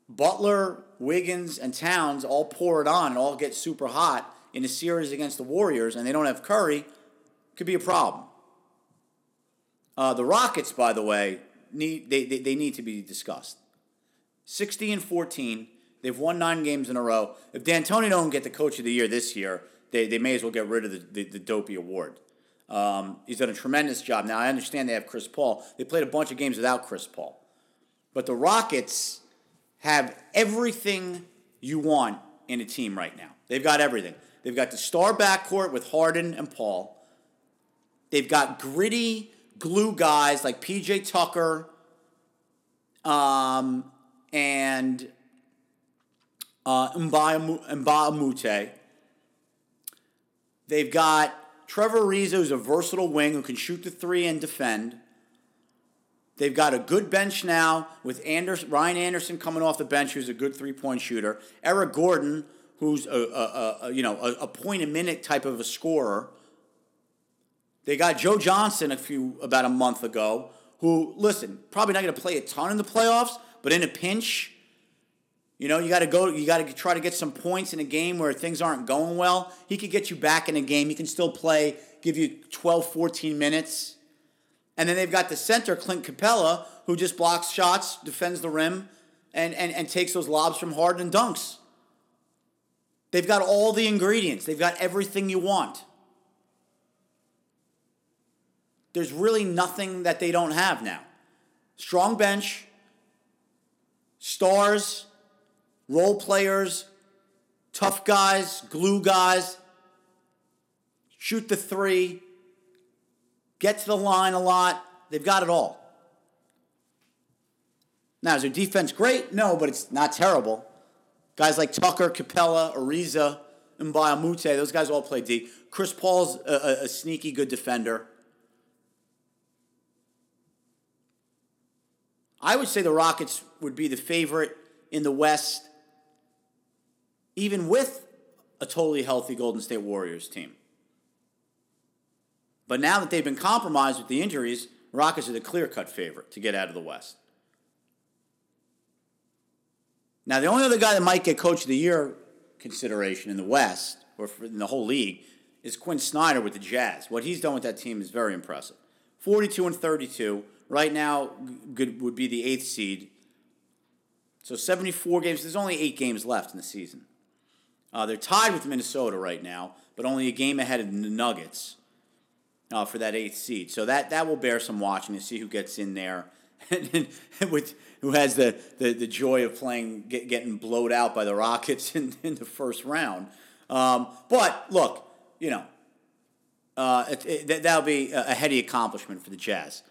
Butler, Wiggins, and Towns all pour it on and all get super hot in a series against the Warriors, and they don't have Curry, could be a problem. Uh, the Rockets, by the way, need they, they, they need to be discussed. Sixty and fourteen They've won nine games in a row. If D'Antoni don't get the coach of the year this year, they, they may as well get rid of the, the, the Dopey award. Um, he's done a tremendous job. Now, I understand they have Chris Paul. They played a bunch of games without Chris Paul. But the Rockets have everything you want in a team right now. They've got everything. They've got the star backcourt with Harden and Paul. They've got gritty glue guys like PJ Tucker um, and uh, a They've got Trevor Ariza, who's a versatile wing who can shoot the three and defend. They've got a good bench now with Anderson, Ryan Anderson coming off the bench, who's a good three point shooter. Eric Gordon, who's a, a, a you know a, a, point a minute type of a scorer. They got Joe Johnson a few about a month ago, who listen probably not going to play a ton in the playoffs, but in a pinch, you know you got to go. You got to try to get some points in a game where things aren't going well. He could get you back in a game. He can still play, give you 12, 14 minutes. And then they've got the center, Clint Capela, who just blocks shots, defends the rim, and, and, and takes those lobs from Harden and dunks. They've got all the ingredients, they've got everything you want. There's really nothing that they don't have now. Strong bench, stars, role players, tough guys, glue guys, shoot the three, get to the line a lot. They've got it all. Now, is their defense great? No, but it's not terrible. Guys like Tucker, Capela, Ariza, Moute, those guys all play D. Chris Paul's a, a, a sneaky good defender. I would say the Rockets would be the favorite in the West, even with a totally healthy Golden State Warriors team. But now that they've been compromised with the injuries, Rockets are the clear cut favorite to get out of the West. Now, the only other guy that might get Coach of the Year consideration in the West or in the whole league is Quin Snyder with the Jazz. What he's done with that team is very impressive. 42 and 32. Right now, good would be the eighth seed. So 74 games. There's only eight games left in the season. Uh, they're tied with Minnesota right now, but only a game ahead of the Nuggets uh, for that eighth seed. So that, that will bear some watching to see who gets in there, and, with, who has the, the, the joy of playing, get, getting blowed out by the Rockets in, in the first round. Um, but look, you know, uh, it, it, that'll be a heady accomplishment for the Jazz.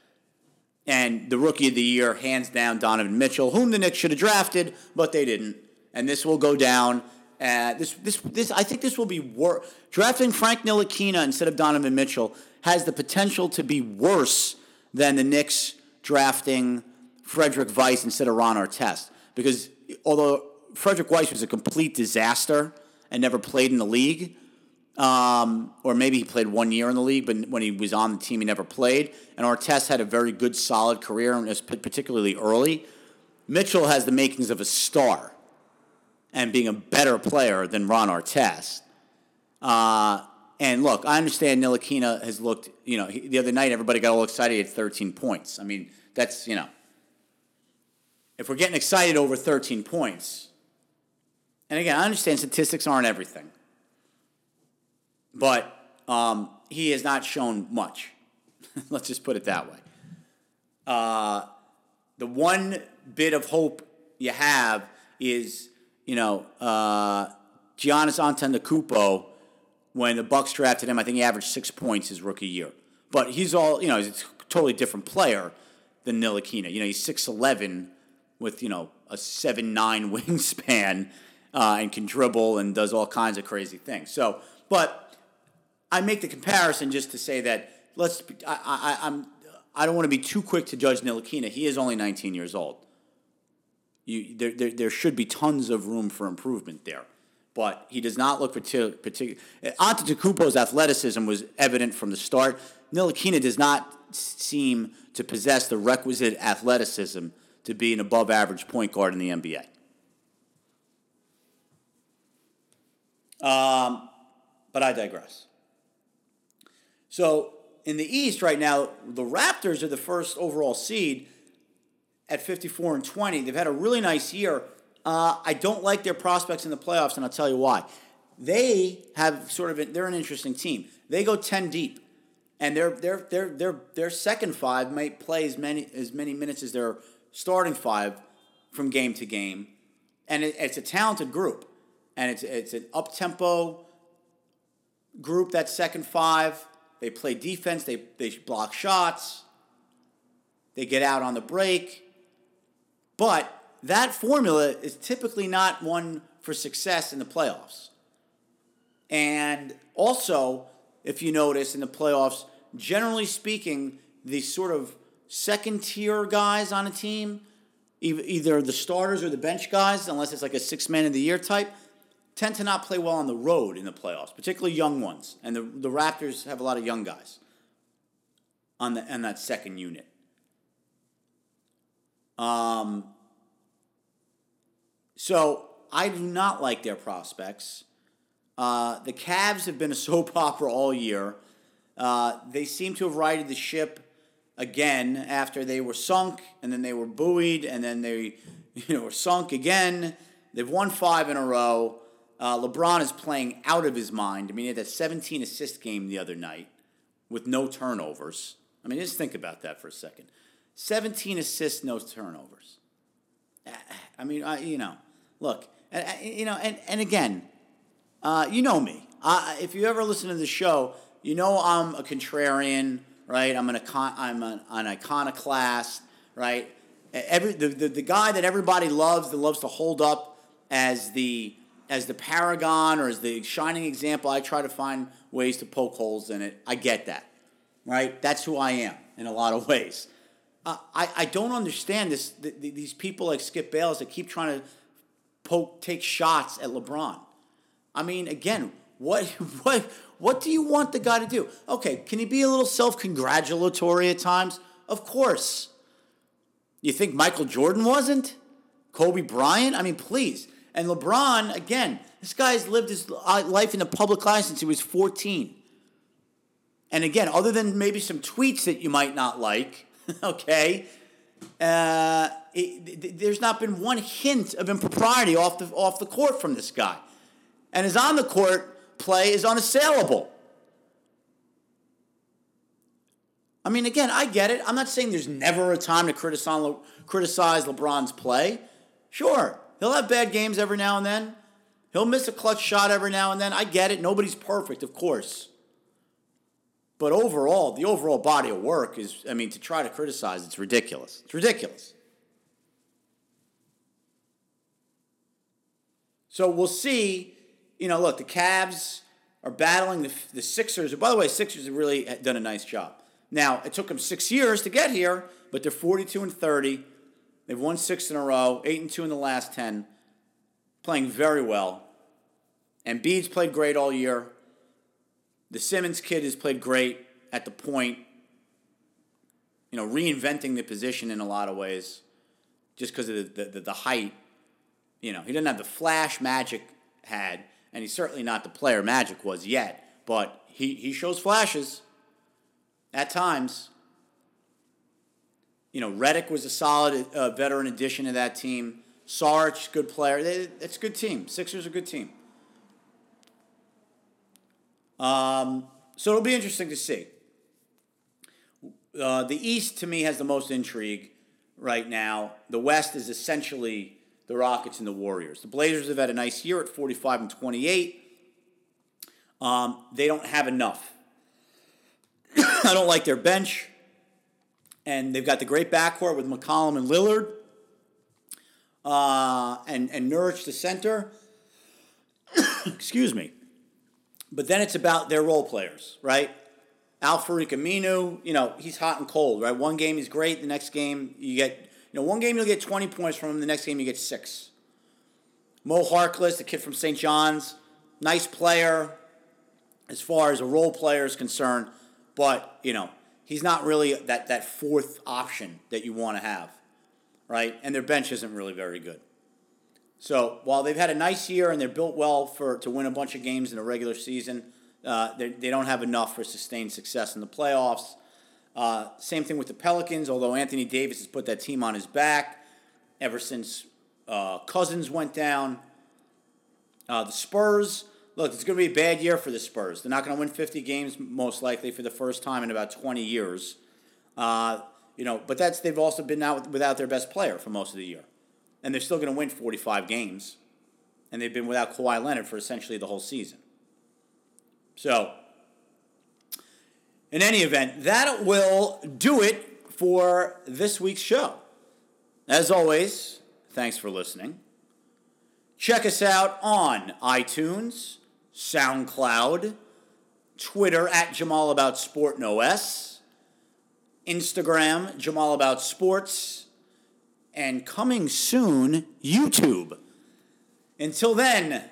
And the rookie of the year, hands down, Donovan Mitchell, whom the Knicks should have drafted, but they didn't. And this will go down. Uh, this, this, this, I think this will be worse. Drafting Frank Ntilikina instead of Donovan Mitchell has the potential to be worse than the Knicks drafting Frederic Weis instead of Ron Artest. Because although Frederic Weis was a complete disaster and never played in the league, um, or maybe he played one year in the league, but when he was on the team, he never played. And Artest had a very good, solid career, and particularly early. Mitchell has the makings of a star and being a better player than Ron Artest. Uh, and look, I understand Ntilikina has looked, you know, he, the other night everybody got all excited at 13 points. I mean, that's, you know, if we're getting excited over 13 points, and again, I understand statistics aren't everything, but um, he has not shown much. Let's just put it that way. Uh, the one bit of hope you have is, you know, uh, Giannis Antetokounmpo when the Bucks drafted him, I think he averaged six points his rookie year. But he's all you know, he's a totally different player than Ntilikina. You know, he's six eleven with you know a seven nine wingspan uh, and can dribble and does all kinds of crazy things. So, but I make the comparison just to say that let's. I, I, I'm. I don't want to be too quick to judge Ntilikina. He is only 19 years old. You, there, there, there should be tons of room for improvement there but he does not look particular. Partic- Antetokounmpo's athleticism was evident from the start. Ntilikina does not seem to possess the requisite athleticism to be an above-average point guard in the NBA. Um, but I digress. So in the East right now, the Raptors are the first overall seed at 54 and 20. They've had a really nice year. Uh, I don't like their prospects in the playoffs, and I'll tell you why. They have sort of, a, they're an interesting team. They go 10 deep, and their their their their their second five might play as many as many minutes as their starting five from game to game, and it, it's a talented group, and it's it's an up tempo group. That second five, they play defense, they they block shots, they get out on the break, but that formula is typically not one for success in the playoffs. And also, if you notice in the playoffs, generally speaking, the sort of second tier guys on a team, either the starters or the bench guys, unless it's like a six man of the year type, tend to not play well on the road in the playoffs, particularly young ones. And the, the Raptors have a lot of young guys on, the, on that second unit. Um, so I do not like their prospects. Uh, the Cavs have been a soap opera all year. Uh, they seem to have righted the ship again after they were sunk and then they were buoyed and then they you know were sunk again. They've won five in a row. Uh, LeBron is playing out of his mind. I mean, he had that 17 assist game the other night with no turnovers. I mean, just think about that for a second. 17 assists, no turnovers. I mean, I, you know, look, you know, and, and again, uh, you know me. Uh, if you ever listen to the show, you know I'm a contrarian, right? I'm an icon, I'm an, an iconoclast, right? Every the, the, the guy that everybody loves, that loves to hold up as the as the paragon or as the shining example. I try to find ways to poke holes in it. I get that, right? That's who I am in a lot of ways. Uh, I, I don't understand this. The, the, these people like Skip Bayless that keep trying to poke, take shots at LeBron. I mean, again, what what what do you want the guy to do? Okay, can he be a little self-congratulatory at times? Of course. You think Michael Jordan wasn't? Kobe Bryant? I mean, please. And LeBron, again, this guy's lived his life in the public eye since he was 14. And again, other than maybe some tweets that you might not like, okay, uh, it, there's not been one hint of impropriety off the, off the court from this guy. And his on the court play is unassailable. I mean, again, I get it. I'm not saying there's never a time to criticize, criticize LeBron's play. Sure, he'll have bad games every now and then. He'll miss a clutch shot every now and then. I get it. Nobody's perfect, of course. But overall, the overall body of work is, I mean, to try to criticize, it's ridiculous. It's ridiculous. So we'll see. You know, look, the Cavs are battling the, the Sixers. By the way, Sixers have really done a nice job. Now, it took them six years to get here, but they're 42 and 30. They've won six in a row, eight and two in the last 10, playing very well. And Bede's played great all year. The Simmons kid has played great at the point, you know, reinventing the position in a lot of ways just because of the, the, the, height. You know, he doesn't have the flash Magic had, and he's certainly not the player Magic was yet, but he, he shows flashes at times. You know, Redick was a solid uh, veteran addition to that team. Sarge, good player. They, it's a good team. Sixers are a good team. Um, so it'll be interesting to see. Uh, the East, to me, has the most intrigue right now. The West is essentially the Rockets and the Warriors. The Blazers have had a nice year at 45 and 28. Um, they don't have enough. I don't like their bench. And they've got the great backcourt with McCollum and Lillard. Uh, and, and Nurkic, the center. Excuse me. But then it's about their role players, right? Al-Farouq Aminu, you know, he's hot and cold, right? One game he's great, the next game you get, you know, one game you'll get 20 points from him, the next game you get six. Mo Harkless, the kid from St. John's, nice player as far as a role player is concerned, but, you know, he's not really that, that fourth option that you want to have, right? And their bench isn't really very good. So while they've had a nice year and they're built well for to win a bunch of games in a regular season, uh, they don't have enough for sustained success in the playoffs. Uh, same thing with the Pelicans, although Anthony Davis has put that team on his back ever since uh, Cousins went down. Uh, the Spurs, look, it's going to be a bad year for the Spurs. They're not going to win 50 games most likely for the first time in about 20 years. Uh, you know, but that's they've also been out without their best player for most of the year, and they're still going to win 45 games, and they've been without Kawhi Leonard for essentially the whole season. So, in any event, that will do it for this week's show. As always, thanks for listening. Check us out on iTunes, SoundCloud, Twitter at Jamal About Sport and OS, Instagram Jamal About Sports, and coming soon, YouTube. Until then,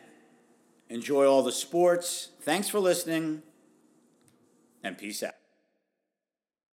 enjoy all the sports. Thanks for listening, and peace out.